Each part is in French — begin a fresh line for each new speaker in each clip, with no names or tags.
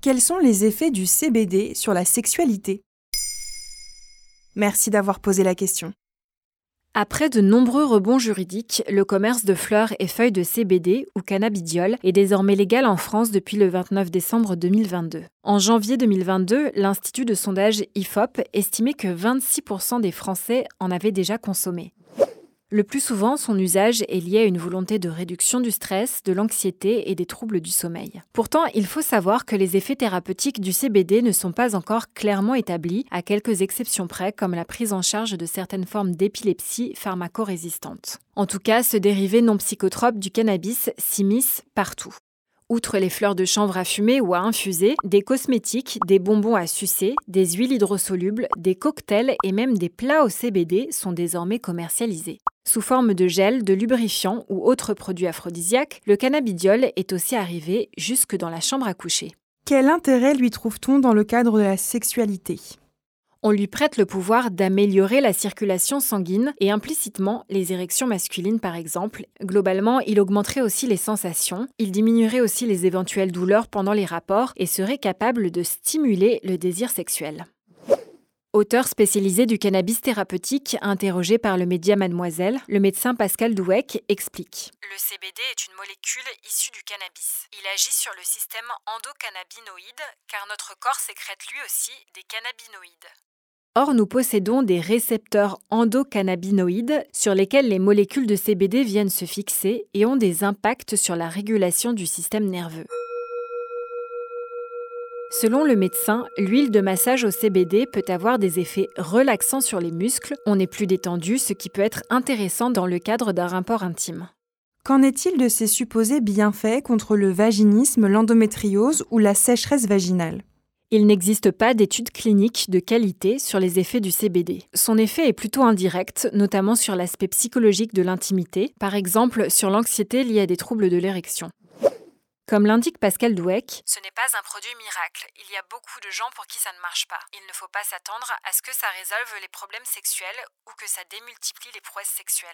Quels sont les effets du CBD sur la sexualité? Merci d'avoir posé la question.
Après de nombreux rebonds juridiques, le commerce de fleurs et feuilles de CBD ou cannabidiol est désormais légal en France depuis le 29 décembre 2022. En janvier 2022, l'Institut de sondage IFOP estimait que 26% des Français en avaient déjà consommé. Le plus souvent, son usage est lié à une volonté de réduction du stress, de l'anxiété et des troubles du sommeil. Pourtant, il faut savoir que les effets thérapeutiques du CBD ne sont pas encore clairement établis, à quelques exceptions près, comme la prise en charge de certaines formes d'épilepsie pharmacorésistantes. En tout cas, ce dérivé non psychotrope du cannabis s'immisce partout. Outre les fleurs de chanvre à fumer ou à infuser, des cosmétiques, des bonbons à sucer, des huiles hydrosolubles, des cocktails et même des plats au CBD sont désormais commercialisés. Sous forme de gel, de lubrifiant ou autres produits aphrodisiaques, le cannabidiol est aussi arrivé jusque dans la chambre à coucher.
Quel intérêt lui trouve-t-on dans le cadre de la sexualité?
On lui prête le pouvoir d'améliorer la circulation sanguine et implicitement les érections masculines par exemple. Globalement, il augmenterait aussi les sensations, il diminuerait aussi les éventuelles douleurs pendant les rapports et serait capable de stimuler le désir sexuel. Auteur spécialisé du cannabis thérapeutique, interrogé par le média Mademoiselle, le médecin Pascal Douek explique.
Le CBD est une molécule issue du cannabis. Il agit sur le système endocannabinoïde car notre corps sécrète lui aussi des cannabinoïdes.
Or, nous possédons des récepteurs endocannabinoïdes sur lesquels les molécules de CBD viennent se fixer et ont des impacts sur la régulation du système nerveux. Selon le médecin, l'huile de massage au CBD peut avoir des effets relaxants sur les muscles, on est plus détendu, ce qui peut être intéressant dans le cadre d'un rapport intime.
Qu'en est-il de ces supposés bienfaits contre le vaginisme, l'endométriose ou la sécheresse vaginale?
Il n'existe pas d'études cliniques de qualité sur les effets du CBD. Son effet est plutôt indirect, notamment sur l'aspect psychologique de l'intimité, par exemple sur l'anxiété liée à des troubles de l'érection. Comme l'indique Pascal Douek,
ce n'est pas un produit miracle. Il y a beaucoup de gens pour qui ça ne marche pas. Il ne faut pas s'attendre à ce que ça résolve les problèmes sexuels ou que ça démultiplie les prouesses sexuelles.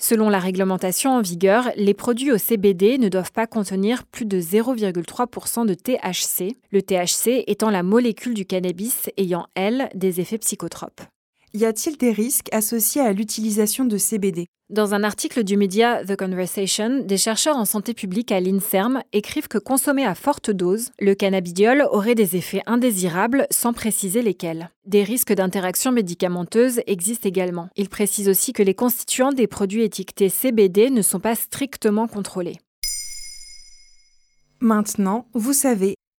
Selon la réglementation en vigueur, les produits au CBD ne doivent pas contenir plus de 0,3% de THC, le THC étant la molécule du cannabis ayant, elle, des effets psychotropes.
Y a-t-il des risques associés à l'utilisation de CBD
Dans un article du média The Conversation, des chercheurs en santé publique à l'INSERM écrivent que consommé à forte dose, le cannabidiol aurait des effets indésirables sans préciser lesquels. Des risques d'interaction médicamenteuse existent également. Ils précisent aussi que les constituants des produits étiquetés CBD ne sont pas strictement contrôlés.
Maintenant, vous savez